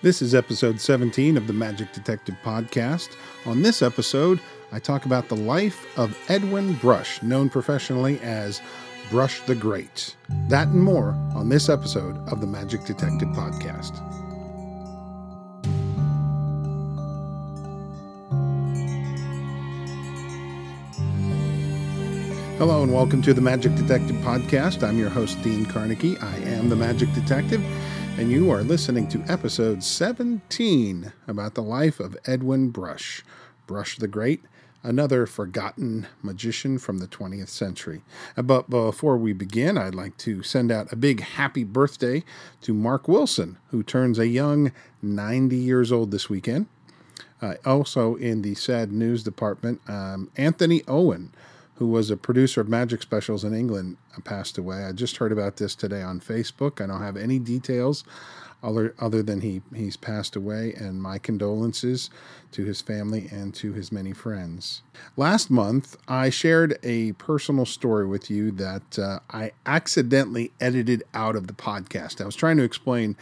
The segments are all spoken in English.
This is episode 17 of the Magic Detective Podcast. On this episode, I talk about the life of Edwin Brush, known professionally as Brush the Great. That and more on this episode of the Magic Detective Podcast. Hello and welcome to the Magic Detective Podcast. I'm your host, Dean Carnegie. I am the Magic Detective, and you are listening to episode 17 about the life of Edwin Brush. Brush the Great, another forgotten magician from the 20th century. But before we begin, I'd like to send out a big happy birthday to Mark Wilson, who turns a young 90 years old this weekend. Uh, also, in the sad news department, um, Anthony Owen who was a producer of magic specials in England, uh, passed away. I just heard about this today on Facebook. I don't have any details other other than he he's passed away and my condolences to his family and to his many friends. Last month, I shared a personal story with you that uh, I accidentally edited out of the podcast. I was trying to explain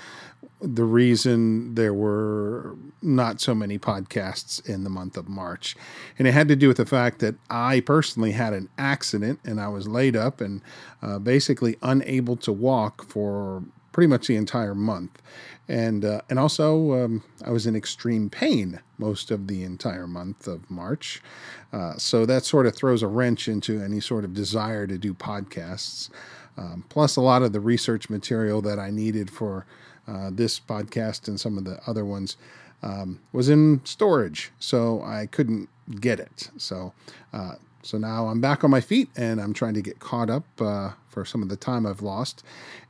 the reason there were not so many podcasts in the month of March. And it had to do with the fact that I personally had an accident and I was laid up and uh, basically unable to walk for pretty much the entire month. And, uh, and also, um, I was in extreme pain most of the entire month of March. Uh, so that sort of throws a wrench into any sort of desire to do podcasts. Um, plus, a lot of the research material that I needed for uh, this podcast and some of the other ones um, was in storage, so I couldn't get it. So, uh, so now I'm back on my feet and I'm trying to get caught up uh, for some of the time I've lost.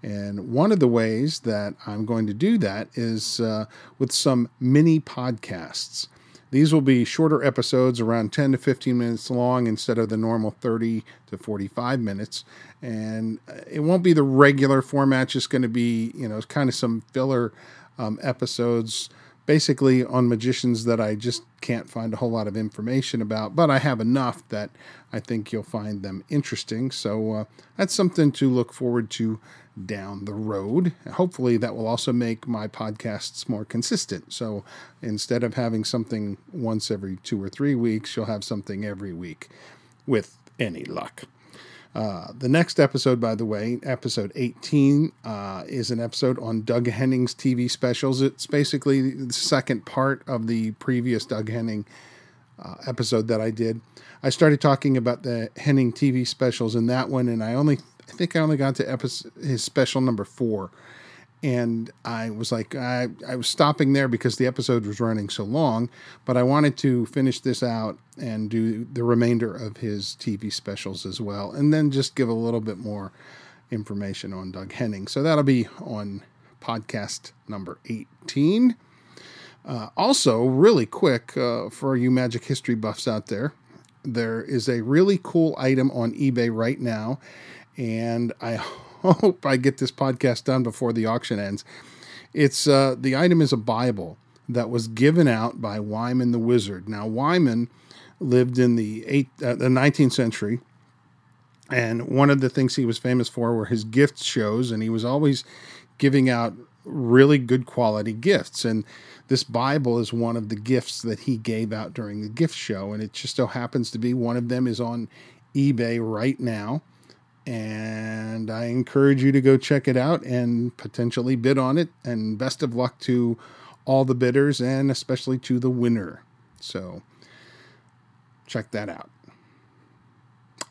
And one of the ways that I'm going to do that is uh, with some mini podcasts. These will be shorter episodes, around 10 to 15 minutes long instead of the normal 30 to 45 minutes. And uh, it won't be the regular format, just going to be, you know, kind of some filler um, episodes basically on magicians that I just can't find a whole lot of information about, but I have enough that I think you'll find them interesting. So uh, that's something to look forward to down the road. Hopefully, that will also make my podcasts more consistent. So instead of having something once every two or three weeks, you'll have something every week with any luck. Uh, the next episode, by the way, episode 18, uh, is an episode on Doug Henning's TV specials. It's basically the second part of the previous Doug Henning uh, episode that I did. I started talking about the Henning TV specials in that one, and I only, I think I only got to episode, his special number four and I was like, I, I was stopping there because the episode was running so long, but I wanted to finish this out and do the remainder of his TV specials as well, and then just give a little bit more information on Doug Henning. So that'll be on podcast number 18. Uh, also, really quick uh, for you magic history buffs out there, there is a really cool item on eBay right now, and I hope I get this podcast done before the auction ends. It's uh, the item is a Bible that was given out by Wyman the Wizard. Now Wyman lived in the eight, uh, the 19th century, and one of the things he was famous for were his gift shows, and he was always giving out really good quality gifts. And this Bible is one of the gifts that he gave out during the gift show, and it just so happens to be one of them is on eBay right now and I encourage you to go check it out and potentially bid on it. And best of luck to all the bidders and especially to the winner. So check that out.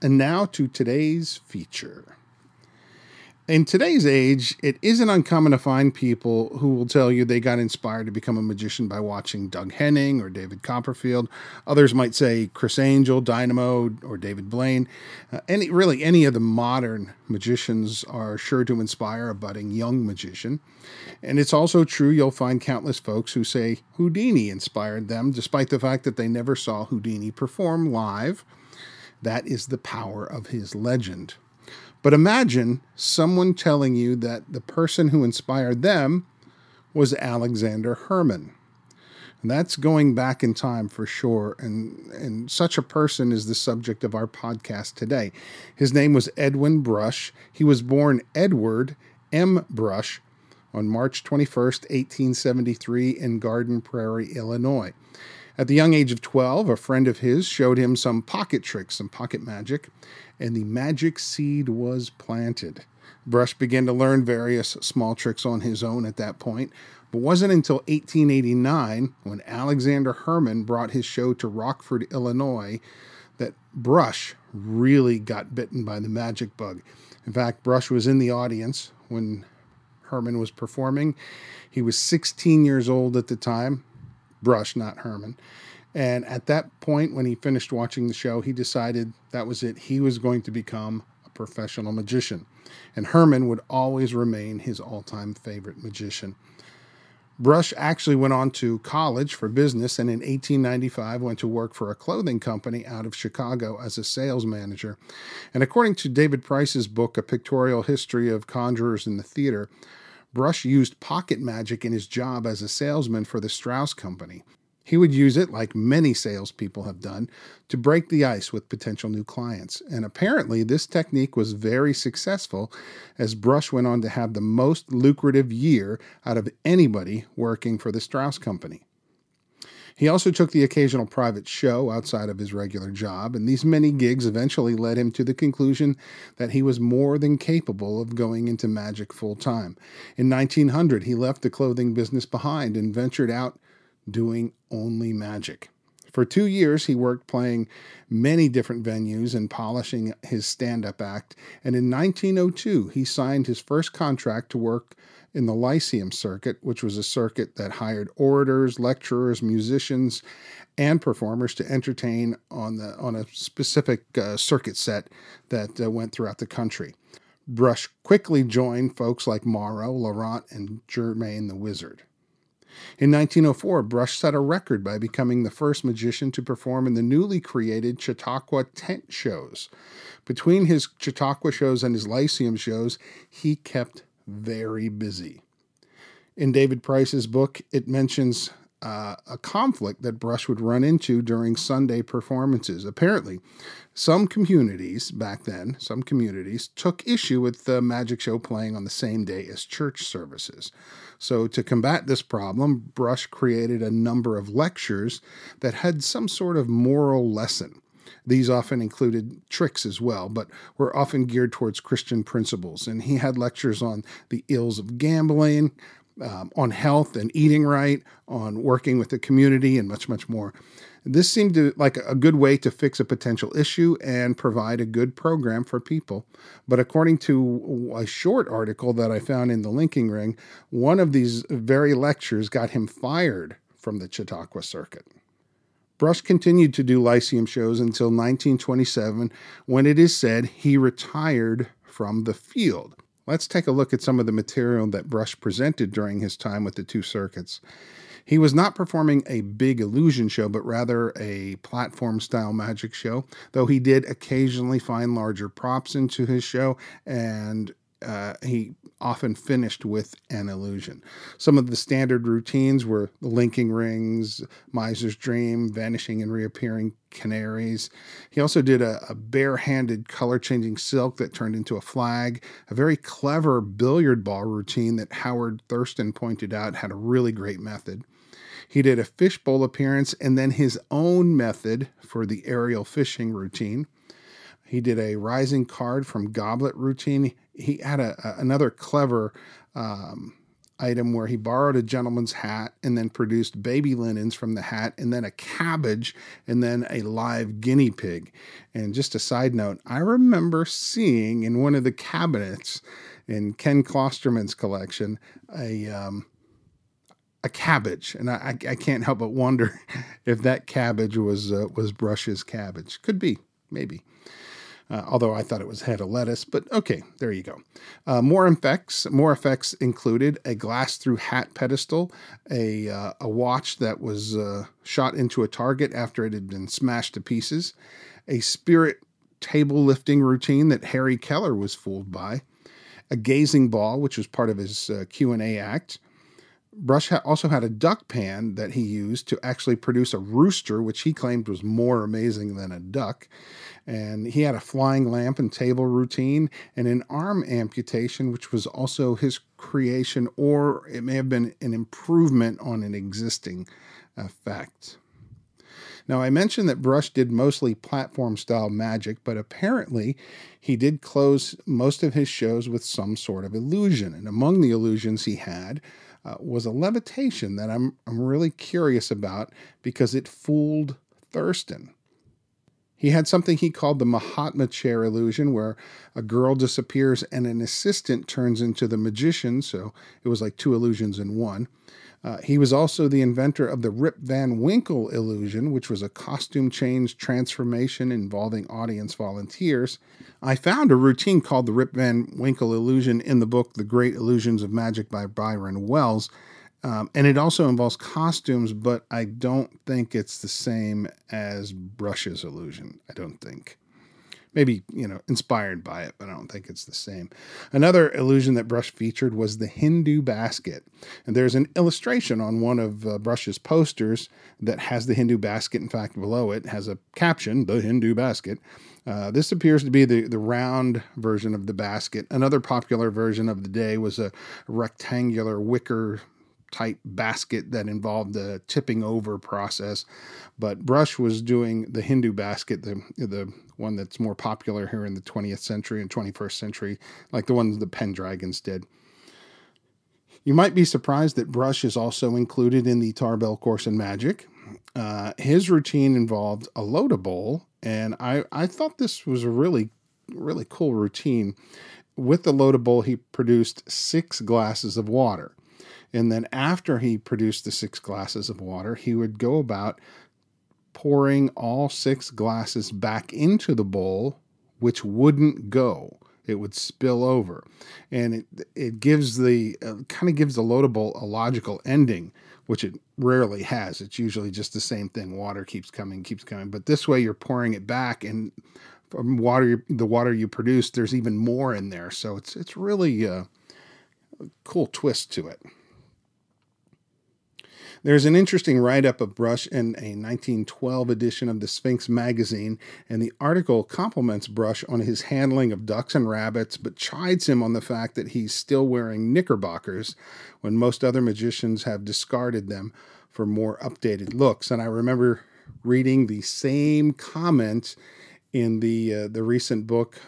And now to today's feature in today's age, it isn't uncommon to find people who will tell you they got inspired to become a magician by watching Doug Henning or David Copperfield. Others might say Criss Angel, Dynamo, or David Blaine. Uh, any really any of the modern magicians are sure to inspire a budding young magician. And it's also true you'll find countless folks who say Houdini inspired them, despite the fact that they never saw Houdini perform live. That is the power of his legend. But imagine someone telling you that the person who inspired them was Alexander Herrmann. And that's going back in time for sure. And, and such a person is the subject of our podcast today. His name was Edwin Brush. He was born Edward M. Brush on March 21st, 1873, in Garden Prairie, Illinois. At the young age of 12, a friend of his showed him some pocket tricks, some pocket magic, and the magic seed was planted. Brush began to learn various small tricks on his own at that point, but wasn't until 1889 when Alexander Herrmann brought his show to Rockford, Illinois, that Brush really got bitten by the magic bug. In fact, Brush was in the audience when Herrmann was performing. He was 16 years old at the time. Brush, not Herrmann. And at that point, when he finished watching the show, he decided that was it. He was going to become a professional magician. And Herrmann would always remain his all time favorite magician. Brush actually went on to college for business and in 1895 went to work for a clothing company out of Chicago as a sales manager. And according to David Price's book, A Pictorial History of Conjurers in the Theater, Brush used pocket magic in his job as a salesman for the Strauss Company. He would use it, like many salespeople have done, to break the ice with potential new clients. And apparently, this technique was very successful as Brush went on to have the most lucrative year out of anybody working for the Strauss Company. He also took the occasional private show outside of his regular job, and these many gigs eventually led him to the conclusion that he was more than capable of going into magic full time. In 1900, he left the clothing business behind and ventured out doing only magic. For two years, he worked playing many different venues and polishing his stand up act. And in 1902, he signed his first contract to work in the Lyceum Circuit, which was a circuit that hired orators, lecturers, musicians, and performers to entertain on, the, on a specific uh, circuit set that uh, went throughout the country. Brush quickly joined folks like Maro, Laurent, and Germain the Wizard. In 1904, Brush set a record by becoming the first magician to perform in the newly created Chautauqua tent shows. Between his Chautauqua shows and his Lyceum shows, he kept very busy. In David Price's book, it mentions uh, a conflict that Brush would run into during Sunday performances. Apparently, some communities back then, some communities took issue with the magic show playing on the same day as church services. So, to combat this problem, Brush created a number of lectures that had some sort of moral lesson. These often included tricks as well, but were often geared towards Christian principles. And he had lectures on the ills of gambling, um, on health and eating right, on working with the community, and much, much more. This seemed to, like a good way to fix a potential issue and provide a good program for people. But according to a short article that I found in the Linking Ring, one of these very lectures got him fired from the Chautauqua Circuit. Brush continued to do Lyceum shows until 1927, when it is said he retired from the field. Let's take a look at some of the material that Brush presented during his time with the two circuits. He was not performing a big illusion show, but rather a platform style magic show, though he did occasionally find larger props into his show and uh, he often finished with an illusion. Some of the standard routines were the linking rings, miser's dream, vanishing and reappearing canaries. He also did a, a bare-handed color-changing silk that turned into a flag. A very clever billiard ball routine that Howard Thurston pointed out had a really great method. He did a fishbowl appearance and then his own method for the aerial fishing routine. He did a rising card from goblet routine. He had a, a another clever um, item where he borrowed a gentleman's hat and then produced baby linens from the hat and then a cabbage and then a live guinea pig. And just a side note, I remember seeing in one of the cabinets in Ken Klosterman's collection a um, a cabbage, and I, I can't help but wonder if that cabbage was uh, was Brush's cabbage. Could be, maybe uh, although I thought it was head of lettuce. But okay, there you go. Uh, more effects. More effects included a glass through hat pedestal, a uh, a watch that was uh, shot into a target after it had been smashed to pieces, a spirit table lifting routine that Harry Kellar was fooled by, a gazing ball, which was part of his uh, Q and A act. Brush also had a duck pan that he used to actually produce a rooster, which he claimed was more amazing than a duck. And he had a flying lamp and table routine and an arm amputation, which was also his creation, or it may have been an improvement on an existing effect. Now, I mentioned that Brush did mostly platform style magic, but apparently he did close most of his shows with some sort of illusion. And among the illusions he had uh, was a levitation that I'm, I'm really curious about because it fooled Thurston. He had something he called the Mahatma chair illusion, where a girl disappears and an assistant turns into the magician. So it was like two illusions in one. Uh, he was also the inventor of the Rip Van Winkle illusion, which was a costume change transformation involving audience volunteers. I found a routine called the Rip Van Winkle illusion in the book The Great Illusions of Magic by Byron Wels. Um, and it also involves costumes, but I don't think it's the same as Brush's illusion. I don't think maybe you know inspired by it but i don't think it's the same. Another illusion that brush featured was the hindu basket. And there's an illustration on one of uh, brush's posters that has the hindu basket in fact below it has a caption the hindu basket. Uh, this appears to be the, the round version of the basket. Another popular version of the day was a rectangular wicker type basket that involved the tipping over process. But Brush was doing the Hindu basket, the the one that's more popular here in the 20th century and 21st century, like the ones the Pendragons did. You might be surprised that Brush is also included in the Tarbell Course in Magic. Uh, his routine involved a lota bowl, and I, I thought this was a really, really cool routine. With the lota bowl, he produced six glasses of water. And then after he produced the six glasses of water, he would go about pouring all six glasses back into the bowl, which wouldn't go. It would spill over, and it it gives the uh, kind of gives the lota bowl a logical ending, which it rarely has. It's usually just the same thing. Water keeps coming, keeps coming, but this way you're pouring it back, and from water the water you produce, there's even more in there. So it's it's really uh, a cool twist to it. There's an interesting write up of Brush in a 1912 edition of the Sphinx magazine, and the article compliments Brush on his handling of ducks and rabbits, but chides him on the fact that he's still wearing knickerbockers when most other magicians have discarded them for more updated looks. And I remember reading the same comment in the uh, the recent book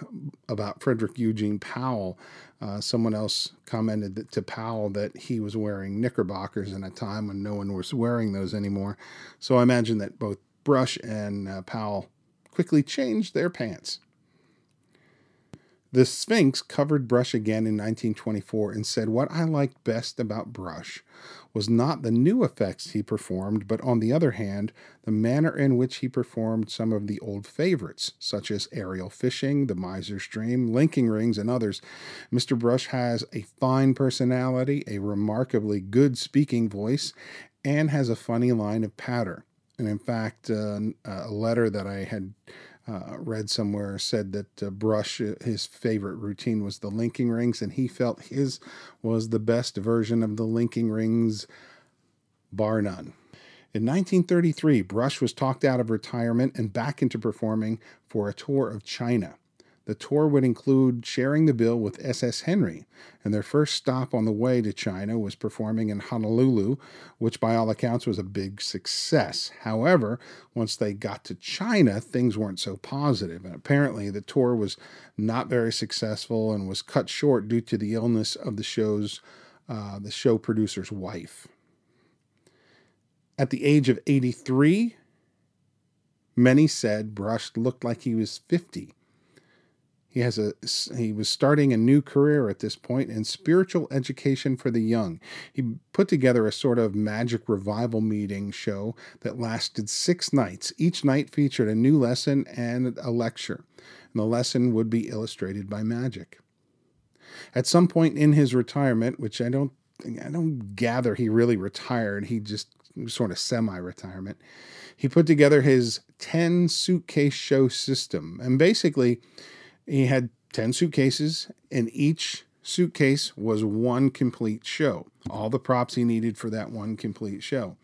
about Frederick Eugene Powell uh, someone else commented to Powell that he was wearing knickerbockers in a time when no one was wearing those anymore. So I imagine that both Brush and uh, Powell quickly changed their pants. The Sphinx covered Brush again in 1924 and said, What I liked best about Brush was not the new effects he performed, but on the other hand, the manner in which he performed some of the old favorites, such as aerial fishing, the miser's dream, linking rings, and others. Mr. Brush has a fine personality, a remarkably good speaking voice, and has a funny line of patter. And in fact, uh, a letter that I had uh, read somewhere said that uh, Brush, uh, his favorite routine was the linking rings, and he felt his was the best version of the linking rings, bar none. In 1933, Brush was talked out of retirement and back into performing for a tour of China. The tour would include sharing the bill with SS Henry, and their first stop on the way to China was performing in Honolulu, which by all accounts was a big success. However, once they got to China, things weren't so positive, and apparently the tour was not very successful and was cut short due to the illness of the show's uh, the show producer's wife. At the age of 83, many said Brush looked like he was 50 he has a he was starting a new career at this point in spiritual education for the young. He put together a sort of magic revival meeting show that lasted 6 nights. Each night featured a new lesson and a lecture. And the lesson would be illustrated by magic. At some point in his retirement, which I don't I don't gather he really retired, he just sort of semi-retirement. He put together his 10 suitcase show system. And basically, he had 10 suitcases, and each suitcase was one complete show, all the props he needed for that one complete show.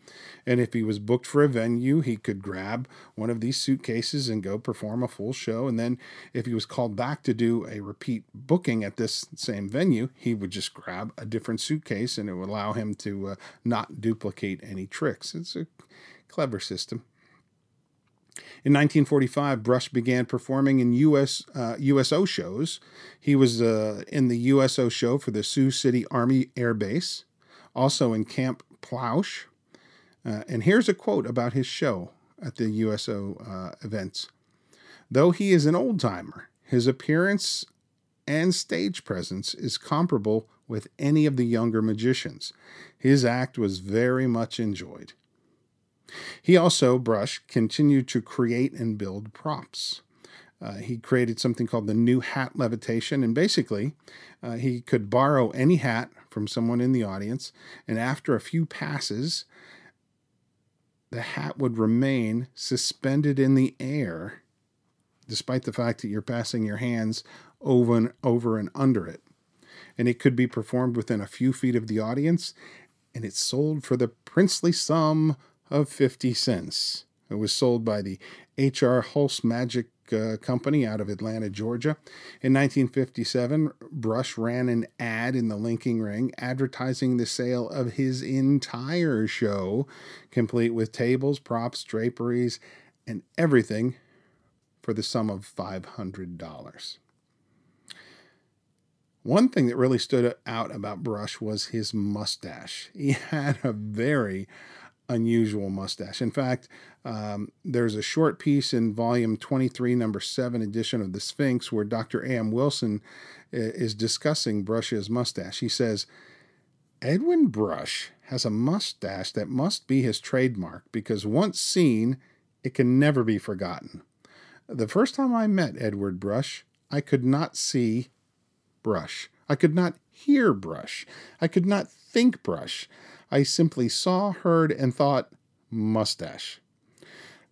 And if he was booked for a venue, he could grab one of these suitcases and go perform a full show. And then if he was called back to do a repeat booking at this same venue, he would just grab a different suitcase and it would allow him to uh, not duplicate any tricks. It's a clever system. In 1945, Brush began performing in US uh, USO shows. He was uh, in the USO show for the Sioux City Army Air Base, also in Camp Ploush. Uh, and here's a quote about his show at the USO uh, events. Though he is an old timer, his appearance and stage presence is comparable with any of the younger magicians. His act was very much enjoyed. He also, Brush, continued to create and build props. Uh, he created something called the New Hat Levitation, and basically, uh, he could borrow any hat from someone in the audience, and after a few passes, the hat would remain suspended in the air, despite the fact that you're passing your hands over and over and under it. And it could be performed within a few feet of the audience, and it sold for the princely sum of 50 cents. It was sold by the H.R. Hulse Magic uh, Company out of Atlanta, Georgia. In 1957, Brush ran an ad in the Linking Ring advertising the sale of his entire show, complete with tables, props, draperies, and everything for the sum of $500. One thing that really stood out about Brush was his mustache. He had a very unusual mustache. In fact, um, there's a short piece in volume 23, number 7 edition of The Sphinx, where Dr. A.M. Wilson uh, is discussing Brush's mustache. He says, Edwin Brush has a mustache that must be his trademark because once seen, it can never be forgotten. The first time I met Edward Brush, I could not see Brush. I could not hear Brush. I could not think Brush. I simply saw, heard, and thought, mustache.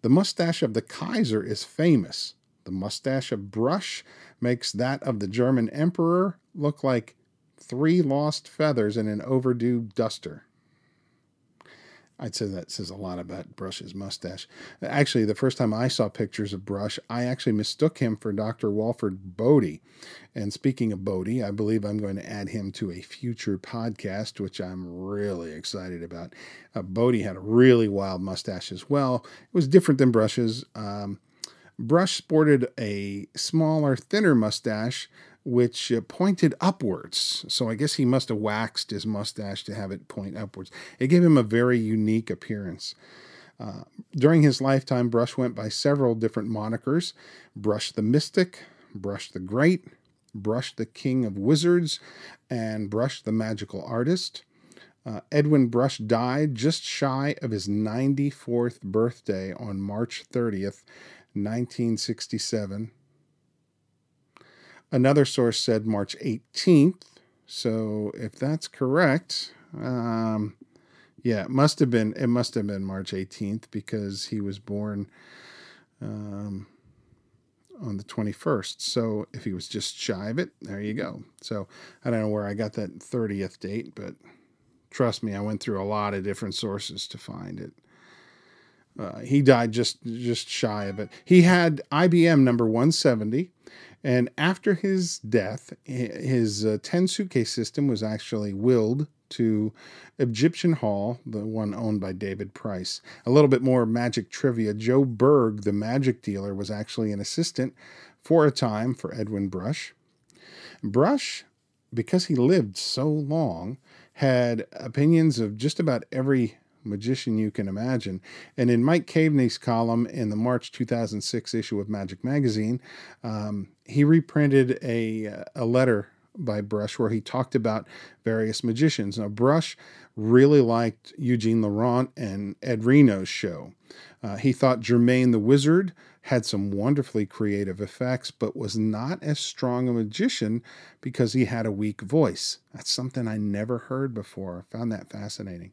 The mustache of the Kaiser is famous. The mustache of Brush makes that of the German emperor look like three lost feathers in an overdue duster. I'd say that says a lot about Brush's mustache. Actually, the first time I saw pictures of Brush, I actually mistook him for Dr. Walford Bodie. And speaking of Bodie, I believe I'm going to add him to a future podcast, which I'm really excited about. Uh, Bodie had a really wild mustache as well. It was different than Brush's. Um, Brush sported a smaller, thinner mustache which uh, pointed upwards. So I guess he must have waxed his mustache to have it point upwards. It gave him a very unique appearance. Uh, during his lifetime, Brush went by several different monikers Brush the Mystic, Brush the Great, Brush the King of Wizards, and Brush the Magical Artist. Uh, Edwin Brush died just shy of his 94th birthday on March 30th, 1967 Another source said March 18th. So if that's correct, um, yeah, it must have been it must have been March 18th because he was born um, on the 21st. So if he was just shy of it, there you go. So I don't know where I got that 30th date, but trust me, I went through a lot of different sources to find it. Uh, he died just just shy of it. He had IBM number 170, and after his death, his uh, 10 suitcase system was actually willed to Egyptian Hall, the one owned by David Price. A little bit more magic trivia Joe Berg, the magic dealer, was actually an assistant for a time for Edwin Brush. Brush, because he lived so long, had opinions of just about every magician you can imagine. And in Mike Caveney's column in the March 2006 issue of Magic Magazine, um, he reprinted a, a letter by Brush where he talked about various magicians. Now, Brush really liked Eugene Laurent and Ed Reno's show. Uh, he thought Germain the Wizard had some wonderfully creative effects, but was not as strong a magician because he had a weak voice. That's something I never heard before. I found that fascinating.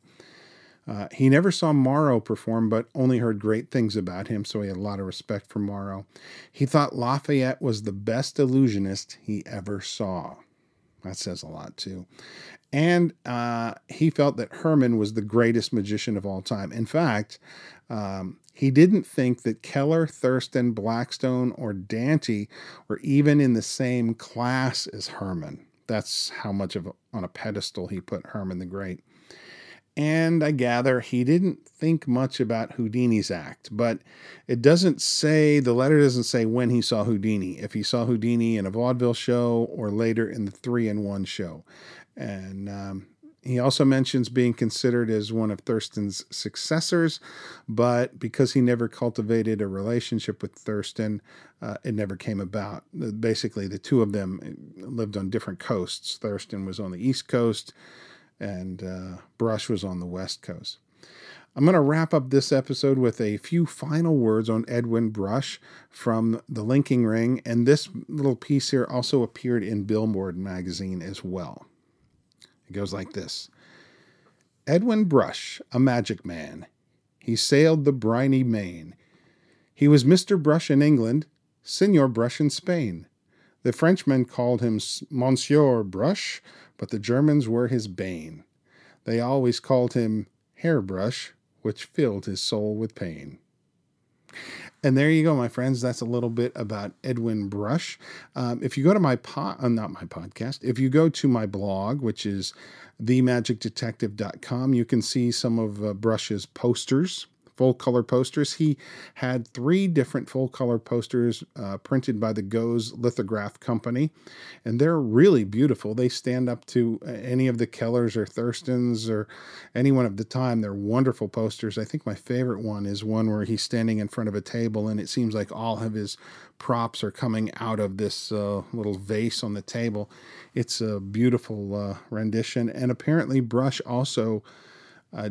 Uh, he never saw Maro perform, but only heard great things about him, so he had a lot of respect for Maro. He thought Lafayette was the best illusionist he ever saw. That says a lot too. And uh, he felt that Herrmann was the greatest magician of all time. In fact, um, he didn't think that Kellar, Thurston, Blackstone, or Dante were even in the same class as Herrmann. That's how much of a, on a pedestal he put Herrmann the Great. And I gather he didn't think much about Houdini's act, but it doesn't say, the letter doesn't say when he saw Houdini, if he saw Houdini in a vaudeville show or later in the three in one show. And um, he also mentions being considered as one of Thurston's successors, but because he never cultivated a relationship with Thurston, uh, it never came about. Basically, the two of them lived on different coasts. Thurston was on the East Coast, and uh, Brush was on the West Coast. I'm going to wrap up this episode with a few final words on Edwin Brush from The Linking Ring, and this little piece here also appeared in Billboard magazine as well. It goes like this Edwin Brush, a magic man. He sailed the briny main. He was Mr. Brush in England, Senor Brush in Spain. The Frenchmen called him Monsieur Brush, but the Germans were his bane. They always called him Hairbrush, which filled his soul with pain. And there you go, my friends. That's a little bit about Edwin Brush. Um, if you go to my pod, uh, not my podcast, if you go to my blog, which is themagicdetective.com, you can see some of uh, Brush's posters full color posters. He had three different full color posters uh, printed by the Goes Lithograph Company, and they're really beautiful. They stand up to uh, any of the Kellars or Thurstons or anyone of the time. They're wonderful posters. I think my favorite one is one where he's standing in front of a table, and it seems like all of his props are coming out of this uh, little vase on the table. It's a beautiful uh, rendition, and apparently, Brush also uh,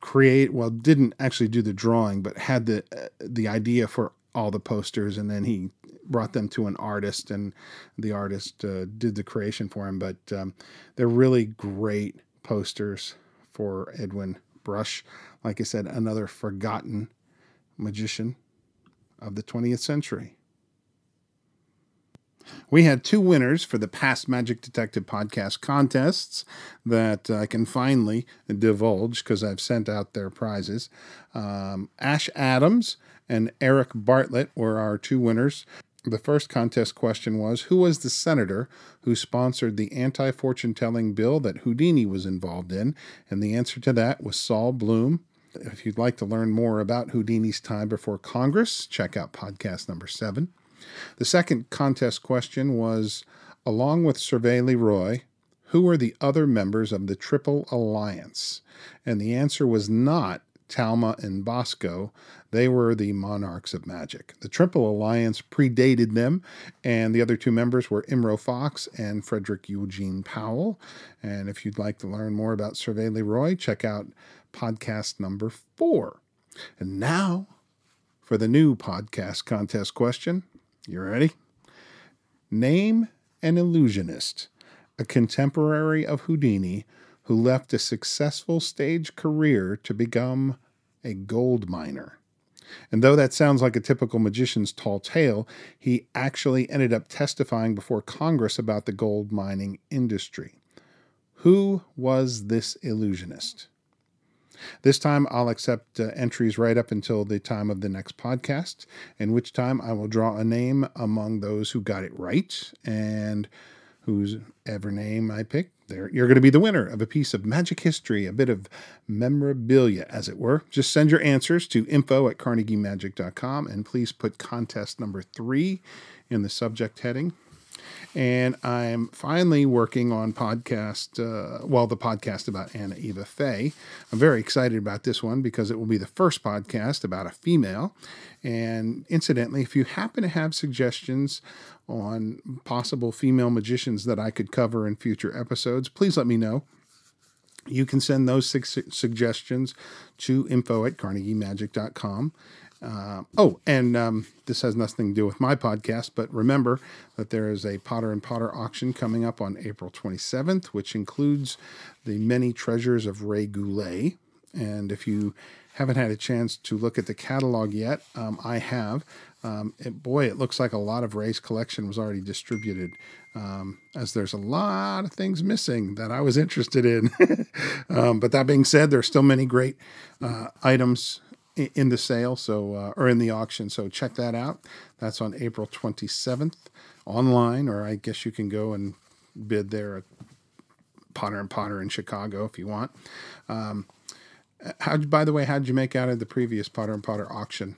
create well didn't actually do the drawing but had the uh, the idea for all the posters and then he brought them to an artist and the artist uh, did the creation for him. But um, they're really great posters for edwin brush. Like i said another forgotten magician of the 20th century we had two winners for the past Magic Detective podcast contests that I can finally divulge because I've sent out their prizes. Um, Ash Adams and Eric Bartlett were our two winners. The first contest question was Who was the senator who sponsored the anti fortune telling bill that Houdini was involved in? And the answer to that was Sol Bloom. If you'd like to learn more about Houdini's time before Congress, check out podcast number seven. The second contest question was Along with Servais Le Roy, who were the other members of the Triple Alliance? And the answer was not Talma and Bosco. They were the monarchs of magic. The Triple Alliance predated them, and the other two members were Imro Fox and Frederick Eugene Powell. And if you'd like to learn more about Servais Le Roy, check out podcast number four. And now for the new podcast contest question. You ready? Name an illusionist, a contemporary of Houdini who left a successful stage career to become a gold miner. And though that sounds like a typical magician's tall tale, he actually ended up testifying before Congress about the gold mining industry. Who was this illusionist? This time I'll accept uh, entries right up until the time of the next podcast, in which time I will draw a name among those who got it right and whose ever name I pick, there you're going to be the winner of a piece of magic history, a bit of memorabilia, as it were. Just send your answers to info at carnegiemagic.com and please put contest number three in the subject heading and I'm finally working on podcast, uh, well, the podcast about Anna Eva Faye. I'm very excited about this one because it will be the first podcast about a female. And incidentally, if you happen to have suggestions on possible female magicians that I could cover in future episodes, please let me know. You can send those suggestions to info at carnegiemagic.com. Uh, oh, and um, this has nothing to do with my podcast, but remember that there is a Potter and Potter auction coming up on April 27th, which includes the many treasures of Ray Goulet. And if you haven't had a chance to look at the catalog yet, um, I have. Um, it, boy, it looks like a lot of Ray's collection was already distributed, um, as there's a lot of things missing that I was interested in. um, but that being said, there are still many great uh, items in, the sale, so uh, or in the auction. So check that out. That's on April 27th online, or I guess you can go and bid there at Potter and Potter in Chicago if you want. Um, how, by the way, how did you make out of the previous Potter and Potter auction?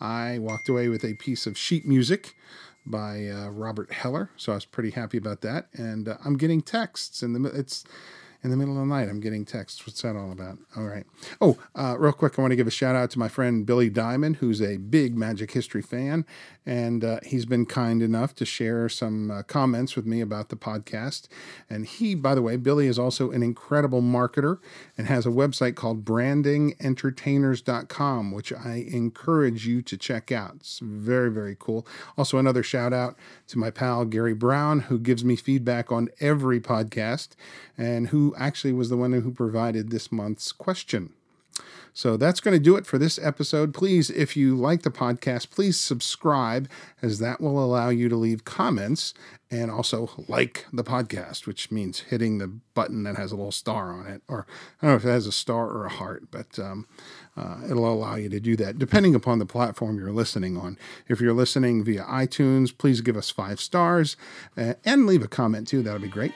I walked away with a piece of sheet music by uh, Robert Heller, so I was pretty happy about that. And uh, I'm getting texts, and the it's in the middle of the night. I'm getting texts. What's that all about? All right. Oh, uh, real quick, I want to give a shout out to my friend Billy Diamond, who's a big magic history fan. And uh, he's been kind enough to share some uh, comments with me about the podcast. And he, by the way, Billy is also an incredible marketer and has a website called brandingentertainers.com, which I encourage you to check out. It's very, very cool. Also, another shout out to my pal Gary Brown, who gives me feedback on every podcast and actually was the one who provided this month's question. So that's going to do it for this episode. Please, if you like the podcast, please subscribe, as that will allow you to leave comments and also like the podcast, which means hitting the button that has a little star on it. Or I don't know if it has a star or a heart, but um, uh, it'll allow you to do that depending upon the platform you're listening on. If you're listening via iTunes, please give us five stars uh, and leave a comment too. That'll be great.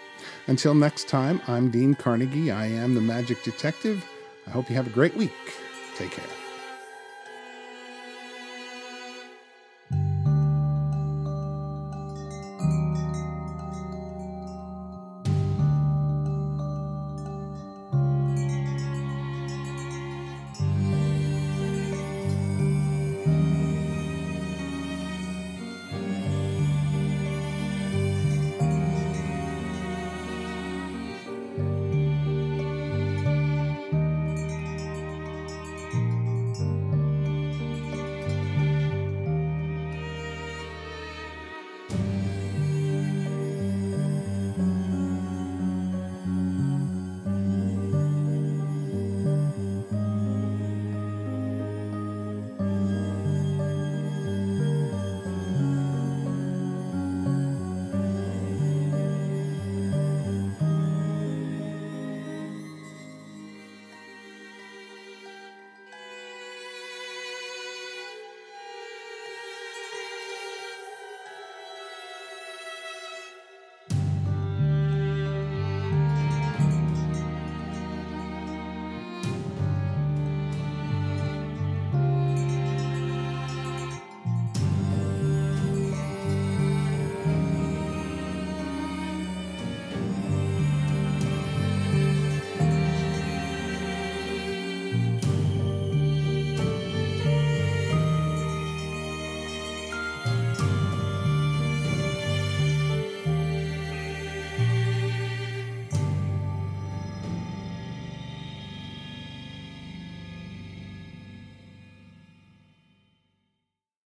Until next time, I'm Dean Carnegie. I am the Magic Detective. I hope you have a great week. Take care.